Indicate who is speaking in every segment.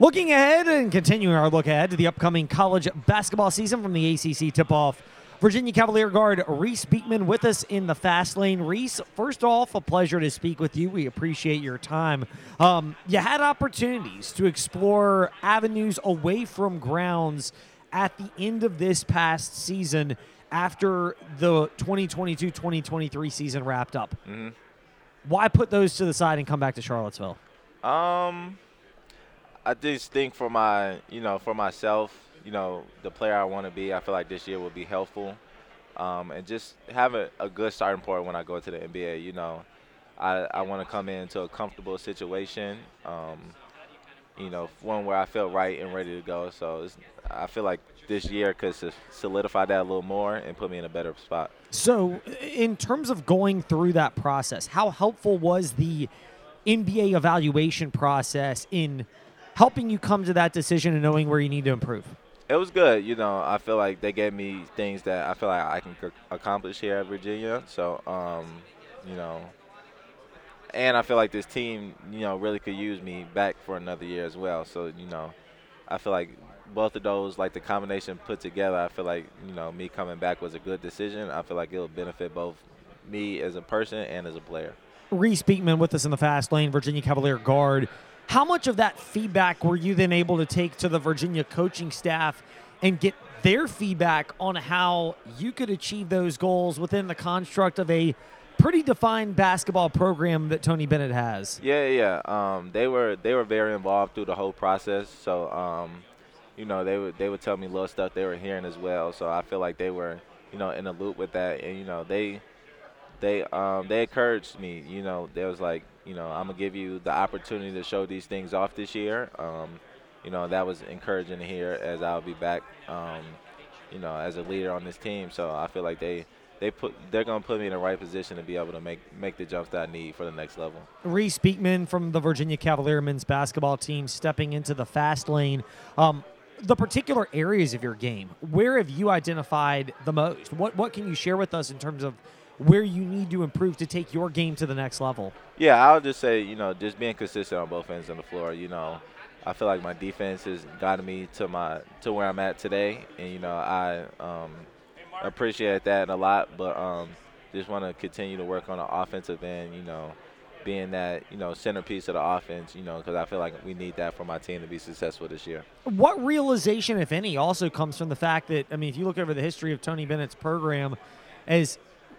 Speaker 1: Looking ahead and continuing our look ahead to the upcoming college basketball season from the ACC tip off. Virginia Cavalier guard Reece Beekman with us in the fast lane. Reece, first off, a pleasure to speak with you. We appreciate your time. Um, you had opportunities to explore avenues away from grounds at the end of this past season after the 2022 2023 season wrapped up.
Speaker 2: Mm-hmm.
Speaker 1: Why put those to the side and come back to Charlottesville?
Speaker 2: Um, I just think for my, you know, for myself, you know, the player I want to be, I feel like this year will be helpful. Um, and just have a, a good starting point when I go to the NBA. You know, I, I want to come into a comfortable situation. Um, you know, one where I feel right and ready to go. So I feel like this year could solidify that a little more and put me in a better spot.
Speaker 1: So, in terms of going through that process, how helpful was the NBA evaluation process in helping you come to that decision and knowing where you need to improve?
Speaker 2: It was good. You know, I feel like they gave me things that I feel like I can accomplish here at Virginia. So, um, you know, and I feel like this team, you know, really could use me back for another year as well. So, you know, I feel like both of those, like the combination put together, I feel like, you know, me coming back was a good decision. I feel like it'll benefit both me as a person and as a player.
Speaker 1: Reece Beekman with us in the fast lane, Virginia Cavalier guard. How much of that feedback were you then able to take to the Virginia coaching staff and get their feedback on how you could achieve those goals within the construct of a pretty defined basketball program that Tony Bennett has?
Speaker 2: Yeah, yeah. Um, they were they were very involved through the whole process. So, um, you know, they would they would tell me little stuff they were hearing as well. So I feel like they were, you know, in the loop with that, and you know, they they um, they encouraged me. You know, they was like, you know, I'm gonna give you the opportunity to show these things off this year. Um, you know, that was encouraging to hear as I'll be back. Um, you know, as a leader on this team. So I feel like they they put they're gonna put me in the right position to be able to make make the jumps that I need for the next level.
Speaker 1: Reece Beekman from the Virginia Cavalier men's basketball team stepping into the fast lane. Um, the particular areas of your game, where have you identified the most? What what can you share with us in terms of where you need to improve to take your game to the next level?
Speaker 2: Yeah, I would just say, you know, just being consistent on both ends of the floor. You know, I feel like my defense has gotten me to my to where I'm at today, and you know, I um, appreciate that a lot. But um, just want to continue to work on the offensive end. You know, being that you know centerpiece of the offense. You know, because I feel like we need that for my team to be successful this year.
Speaker 1: What realization, if any, also comes from the fact that I mean, if you look over the history of Tony Bennett's program, as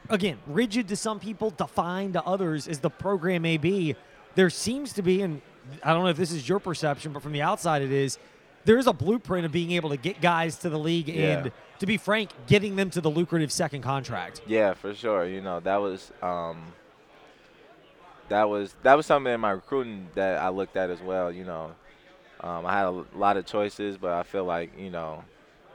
Speaker 1: again, rigid to some people, defined to others as the program may be, there seems to be, and I don't know if this is your perception, but from the outside it is, there is a blueprint of being able to get guys to the league yeah. and, to be frank, getting them to the lucrative second contract.
Speaker 2: Yeah, for sure. You know, that was. Um, that was that was something in my recruiting that I looked at as well. You know, um, I had a lot of choices, but I feel like you know,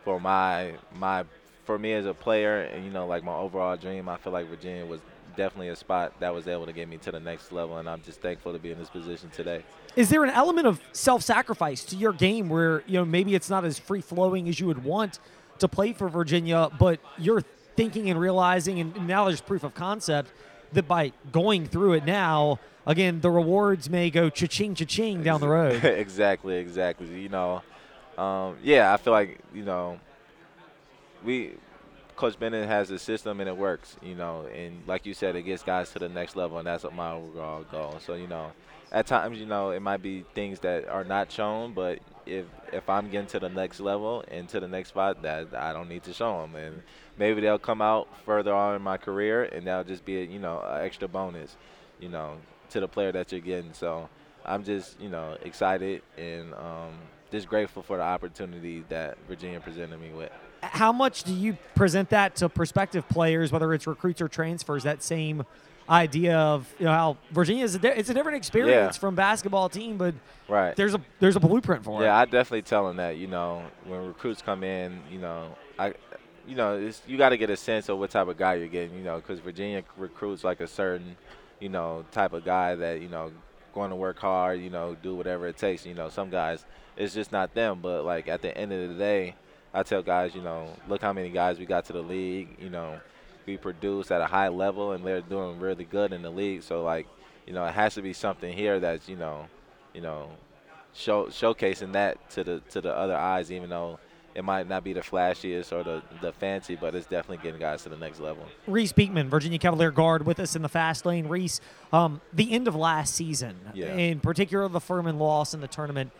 Speaker 2: for my my for me as a player and you know like my overall dream, I feel like Virginia was definitely a spot that was able to get me to the next level, and I'm just thankful to be in this position today.
Speaker 1: Is there an element of self-sacrifice to your game where you know maybe it's not as free-flowing as you would want to play for Virginia, but you're thinking and realizing, and now there's proof of concept that by going through it now, again, the rewards may go cha-ching, cha-ching down the road.
Speaker 2: exactly, exactly. You know, um, yeah, I feel like you know we Coach Bennett has a system and it works, you know, and like you said, it gets guys to the next level, and that's my overall goal. So you know, at times, you know, it might be things that are not shown, but if if I'm getting to the next level and to the next spot, that I don't need to show them, and maybe they'll come out further on in my career, and that'll just be a, you know an extra bonus, you know, to the player that you're getting. So I'm just you know excited and um, just grateful for the opportunity that Virginia presented me with
Speaker 1: how much do you present that to prospective players, whether it's recruits or transfers? That same idea of you know how Virginia is a it's a different experience yeah. from basketball team, but
Speaker 2: right
Speaker 1: there's a there's a blueprint for
Speaker 2: yeah,
Speaker 1: it.
Speaker 2: Yeah, I definitely tell them that. You know, when recruits come in, you know, I. You know, you got to get a sense of what type of guy you're getting. You know, because Virginia recruits like a certain, you know, type of guy that you know going to work hard. You know, do whatever it takes. You know, some guys it's just not them. But like at the end of the day, I tell guys, you know, look how many guys we got to the league. You know, we produce at a high level, and they're doing really good in the league. So like, you know, it has to be something here that's you know, you know, show, showcasing that to the to the other eyes, even though it might not be the flashiest or the, the fancy, but it's definitely getting guys to the next level.
Speaker 1: Reece Beekman, Virginia Cavalier guard, with us in the fast lane. Reece, um, the end of last season,
Speaker 2: Yeah.
Speaker 1: in particular the Furman loss in the tournament.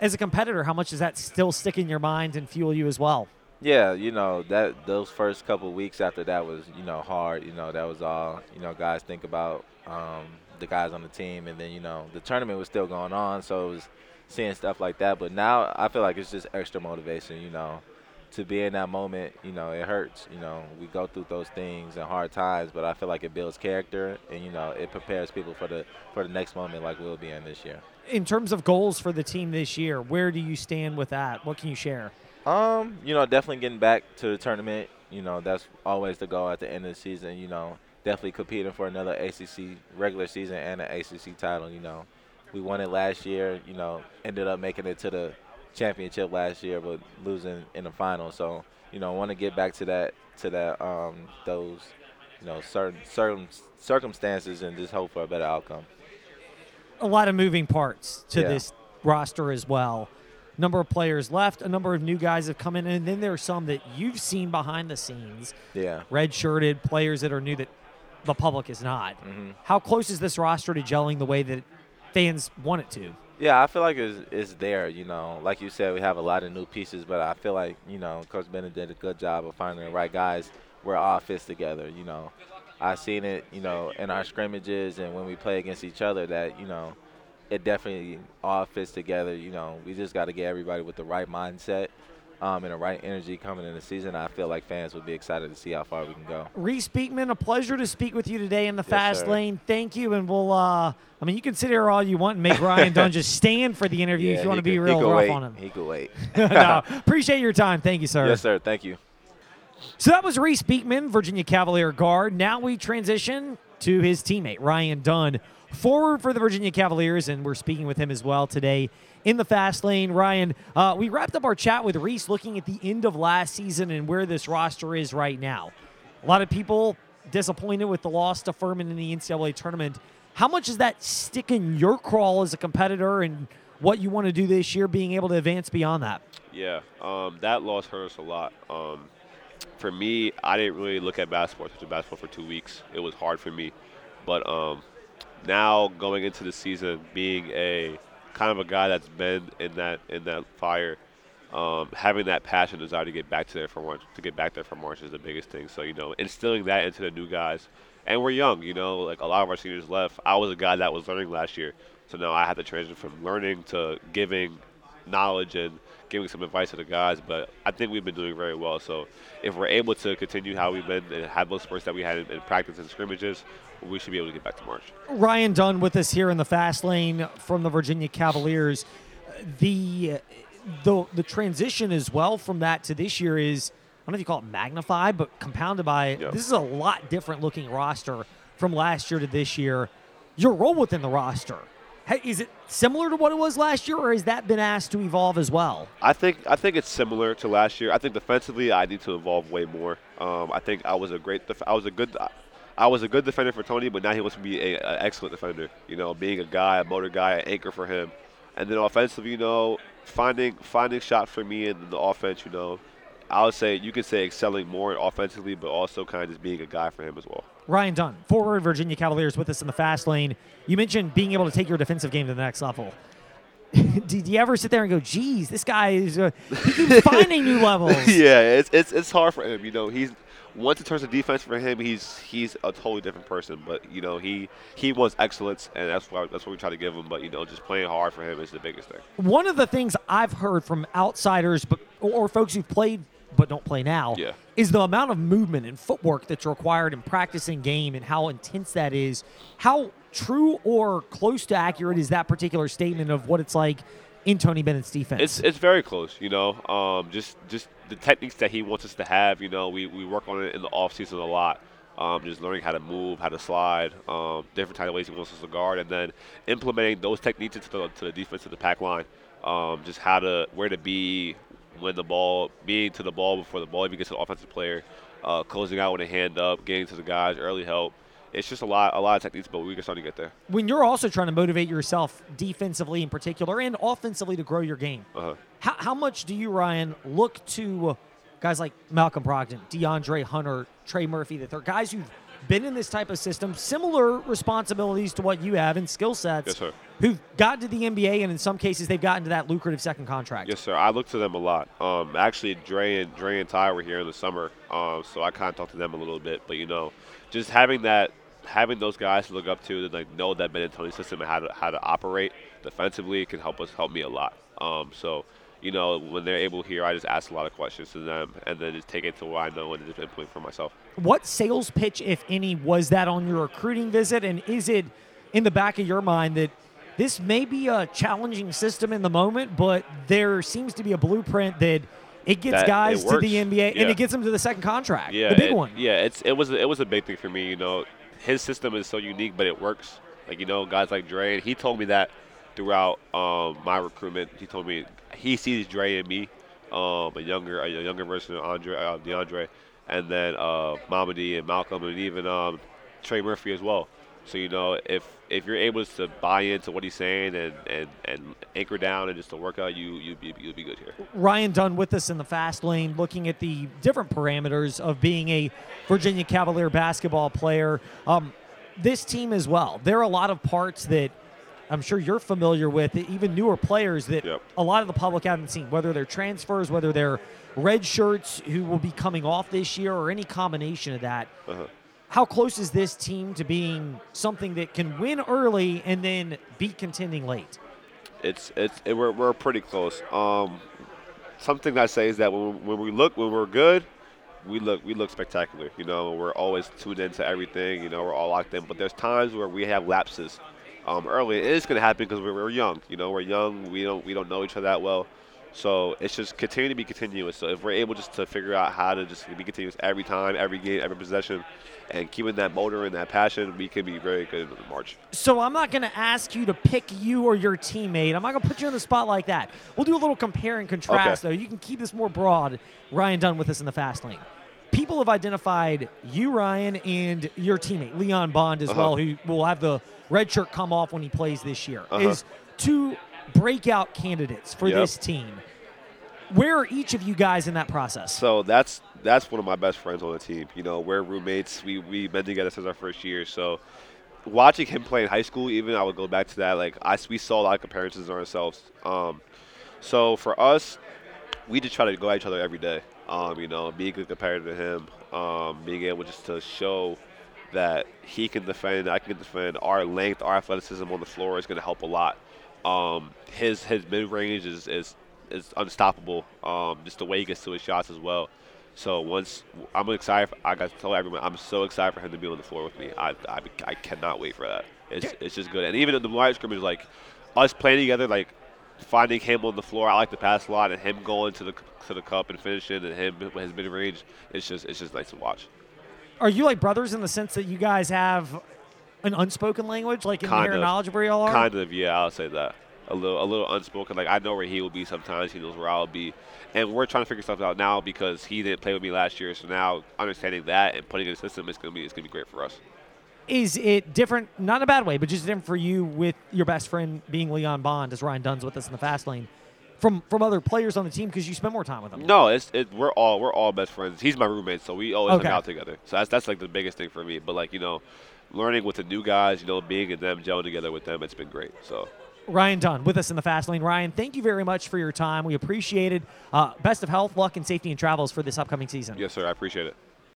Speaker 1: As a competitor, how much does that still stick in your mind and fuel you as well?
Speaker 2: Yeah, you know that those first couple weeks after that was you know hard. You know that was all you know guys think about um, the guys on the team, and then you know the tournament was still going on, so it was seeing stuff like that. But now I feel like it's just extra motivation. You know, to be in that moment. You know, it hurts. You know, we go through those things and hard times, but I feel like it builds character, and you know it prepares people for the for the next moment like we'll be in this year.
Speaker 1: In terms of goals for the team this year, where do you stand with that? What can you share?
Speaker 2: Um, you know, definitely getting back to the tournament. You know, that's always the goal at the end of the season. You know, definitely competing for another ACC regular season and an ACC title. You know, we won it last year. You know, ended up making it to the championship last year, but losing in the final. So, you know, want to get back to that to that um those you know certain certain circumstances and just hope for a better outcome.
Speaker 1: A lot of moving parts to
Speaker 2: Yeah.
Speaker 1: this roster as well. Number of players left, a number of new guys have come in, and then there are some that you've seen behind the scenes,
Speaker 2: Yeah.
Speaker 1: red shirted players that are new that the public is not.
Speaker 2: Mhm.
Speaker 1: How close is this roster to gelling the way that fans want it to?
Speaker 2: Yeah, I feel like it's, it's there. You know, like you said, we have a lot of new pieces, but I feel like you know, Coach Bennett did a good job of finding the right guys where it all fits together. You know, I've seen it. You know, in our scrimmages and when we play against each other, that you know, it definitely all fits together. You know, we just got to get everybody with the right mindset. Um, and the right energy coming in the season, I feel like fans would be excited to see how far we can go.
Speaker 1: Reece Beekman, a pleasure to speak with you today in the
Speaker 2: Yes,
Speaker 1: fast
Speaker 2: sir.
Speaker 1: lane. Thank you, and we'll. Uh, I mean, you can sit here all you want and make Ryan Dunn just stand for the interview if you want to be
Speaker 2: could-
Speaker 1: real rough
Speaker 2: wait.
Speaker 1: on him.
Speaker 2: He could wait.
Speaker 1: no, appreciate your time. Thank you, sir.
Speaker 2: yes, sir. Thank you.
Speaker 1: So that was Reece Beekman, Virginia Cavalier guard. Now we transition to his teammate, Ryan Dunn, forward for the Virginia Cavaliers, and we're speaking with him as well today in the fast lane. Ryan, uh, we wrapped up our chat with Reece looking at the end of last season and where this roster is right now. A lot of people disappointed with the loss to Furman in the NCAA tournament. How much does that stick in your crawl as a competitor and what you want to do this year, being able to advance beyond that?
Speaker 3: Yeah, um, that loss hurt us a lot. Um, for me, I didn't really look at basketball, I touch basketball for two weeks. It was hard for me, but um, now going into the season, being a kind of a guy that's been in that in that fire, um, having that passion, desire to get back to there for March, to get back there for March is the biggest thing. So you know, instilling that into the new guys, and we're young. You know, like a lot of our seniors left. I was a guy that was learning last year, so now I had to transition from learning to giving knowledge and giving some advice to the guys. But I think we've been doing very well. So if we're able to continue how we've been and have those spurts that we had in, in practice and scrimmages, we should be able to get back to March.
Speaker 1: Ryan Dunn with us here in the fast lane from the Virginia Cavaliers. The the the transition as well from that to this year is I don't know if you call it magnified, but compounded by
Speaker 3: Yeah.
Speaker 1: this is a lot different looking roster from last year to this year. Your role within the roster is it similar to what it was last year, or has that been asked to evolve as well?
Speaker 3: I think I think it's similar to last year. I think defensively, I need to evolve way more. Um, I think I was a great, def- I was a good, I was a good defender for Tony, but now he wants to be an excellent defender. You know, being a guy, a motor guy, an anchor for him, and then offensively, you know, finding finding shots for me in the offense. You know, I would say you could say excelling more offensively, but also kind of just being a guy for him as well.
Speaker 1: Ryan Dunn, forward Virginia Cavaliers, with us in the fast lane. You mentioned being able to take your defensive game to the next level. Did you ever sit there and go, "Geez, this guy is uh, finding new levels"?
Speaker 3: yeah, it's, it's it's hard for him. You know, he's once it turns to defense for him, he's he's a totally different person. But you know, he he wants excellence, and that's what that's what we try to give him. But you know, just playing hard for him is the biggest thing.
Speaker 1: One of the things I've heard from outsiders, but or folks who've played but don't play now,
Speaker 3: Yeah.
Speaker 1: is the amount of movement and footwork that's required in practicing game and how intense that is. How true or close to accurate is that particular statement of what it's like in Tony Bennett's defense?
Speaker 3: It's it's very close. You know, um, just just the techniques that he wants us to have. You know, we we work on it in the off season a lot. Um, just learning how to move, how to slide, um, different type of ways he wants us to guard, and then implementing those techniques into the, to the defense of the pack line. Um, just how to where to be when the ball, being to the ball before the ball even gets to the offensive player, uh, closing out with a hand up, getting to the guys, early help. It's just a lot a lot of techniques, but we're starting to get there.
Speaker 1: When you're also trying to motivate yourself defensively in particular and offensively to grow your game,
Speaker 3: Uh-huh.
Speaker 1: how, how much do you, Ryan, look to guys like Malcolm Brogdon, DeAndre Hunter, Trey Murphy, that they're guys who've been in this type of system, similar responsibilities to what you have and skill sets,
Speaker 3: Yes, sir.
Speaker 1: who've gotten to the NBA and in some cases they've gotten to that lucrative second contract?
Speaker 3: Yes, sir. I look to them a lot. Um, actually, Dre and Dre and Ty were here in the summer, um, so I kind of talked to them a little bit. But you know, just having that, having those guys to look up to, that like know that Ben Tony system and how to how to operate defensively can help us help me a lot. Um, so. You know, when they're able here, I just ask a lot of questions to them, and then just take it to what I know and just implement for myself.
Speaker 1: What sales pitch, if any, was that on your recruiting visit? And is it in the back of your mind that this may be a challenging system in the moment, but there seems to be a blueprint that it gets
Speaker 3: That it
Speaker 1: guys to the. NBA and it gets them to the second contract,
Speaker 3: Yeah,
Speaker 1: the big
Speaker 3: it-
Speaker 1: one.
Speaker 3: Yeah, it's it was it was a big thing for me. You know, his system is so unique, but it works. Like you know, guys like Dre, and he told me that throughout um, my recruitment. He told me he sees Dre in me, um, a younger a younger version of Andre uh, DeAndre, and then uh, Mamadi and Malcolm, and even um, Trey Murphy as well. So you know, if if you're able to buy into what he's saying and, and, and anchor down and just to work out, you you be you'll be good here.
Speaker 1: Ryan Dunn with us in the fast lane, looking at the different parameters of being a Virginia Cavalier basketball player. Um, this team as well. There are a lot of parts that I'm sure you're familiar with, even newer players that
Speaker 3: Yep.
Speaker 1: a lot of the public haven't seen, whether they're transfers, whether they're red shirts who will be coming off this year, or any combination of that.
Speaker 3: Uh-huh.
Speaker 1: How close is this team to being something that can win early and then be contending late?
Speaker 3: it's it's it, we're, we're pretty close. Um, something I say is that when, when we look when we're good, we look we look spectacular. You know, we're always tuned into everything. You know, we're all locked in. But there's times where we have lapses. Um, early, it is going to happen because we're, we're young. You know, we're young. We don't we don't know each other that well. So it's just continue to be continuous. So if we're able just to figure out how to just be continuous every time, every game, every possession, and keeping that motor and that passion, we can be very good in the March.
Speaker 1: So I'm not going to ask you to pick you or your teammate. I'm not going to put you on the spot like that. We'll do a little compare and contrast,
Speaker 3: Okay.
Speaker 1: though. You can keep this more broad. Ryan Dunn with us in the fast lane. People have identified you, Ryan, and your teammate Leon Bond as
Speaker 3: Uh-huh.
Speaker 1: well, who will have the red shirt come off when he plays this year,
Speaker 3: Uh-huh.
Speaker 1: is two breakout candidates for
Speaker 3: Yep.
Speaker 1: this team. Where are each of you guys in that process?
Speaker 3: So that's that's one of my best friends on the team. You know, we're roommates. We we've been together since our first year. So watching him play in high school, even I would go back to that. Like I, we saw a lot of comparisons on ourselves. Um, so for us, we just try to go at each other every day. Um, you know, being good competitor to him. Um, being able just to show that he can defend, I can defend. Our length, our athleticism on the floor is going to help a lot. Um, his his mid range is, is is unstoppable. Um, just the way he gets to his shots as well. So once I'm excited, I got to tell everyone I'm so excited for him to be on the floor with me. I, I, I cannot wait for that. It's it's just good. And even in the live scrimmage, like us playing together, like finding him on the floor, I like to pass a lot, and him going to the to the cup and finishing, and him with his mid range, it's just it's just nice to watch.
Speaker 1: Are you like brothers in the sense that you guys have an unspoken language, like in
Speaker 3: Kind
Speaker 1: inherent
Speaker 3: of.
Speaker 1: knowledge of where y'all are?
Speaker 3: Kind of, yeah, I'll say that. A little, a little unspoken. Like I know where he will be sometimes. He knows where I'll be, and we're trying to figure stuff out now because he didn't play with me last year. So now understanding that and putting it in the system, it's gonna be, it's gonna be great for us.
Speaker 1: Is it different, not in a bad way, but just different for you with your best friend being Leon Bond, as Ryan Dunn's with us in the fast lane, from from other players on the team because you spend more time with them?
Speaker 3: No, it's it, we're all we're all best friends. He's my roommate, so we always
Speaker 1: Okay.
Speaker 3: hang out together. So that's that's like the biggest thing for me. But like you know, learning with the new guys, you know, being in them, gelling together with them, it's been great. So
Speaker 1: Ryan Dunn with us in the fast lane. Ryan, thank you very much for your time. We appreciate it. Uh, best of health, luck, and safety and travels for this upcoming season.
Speaker 3: yes, sir, I appreciate it.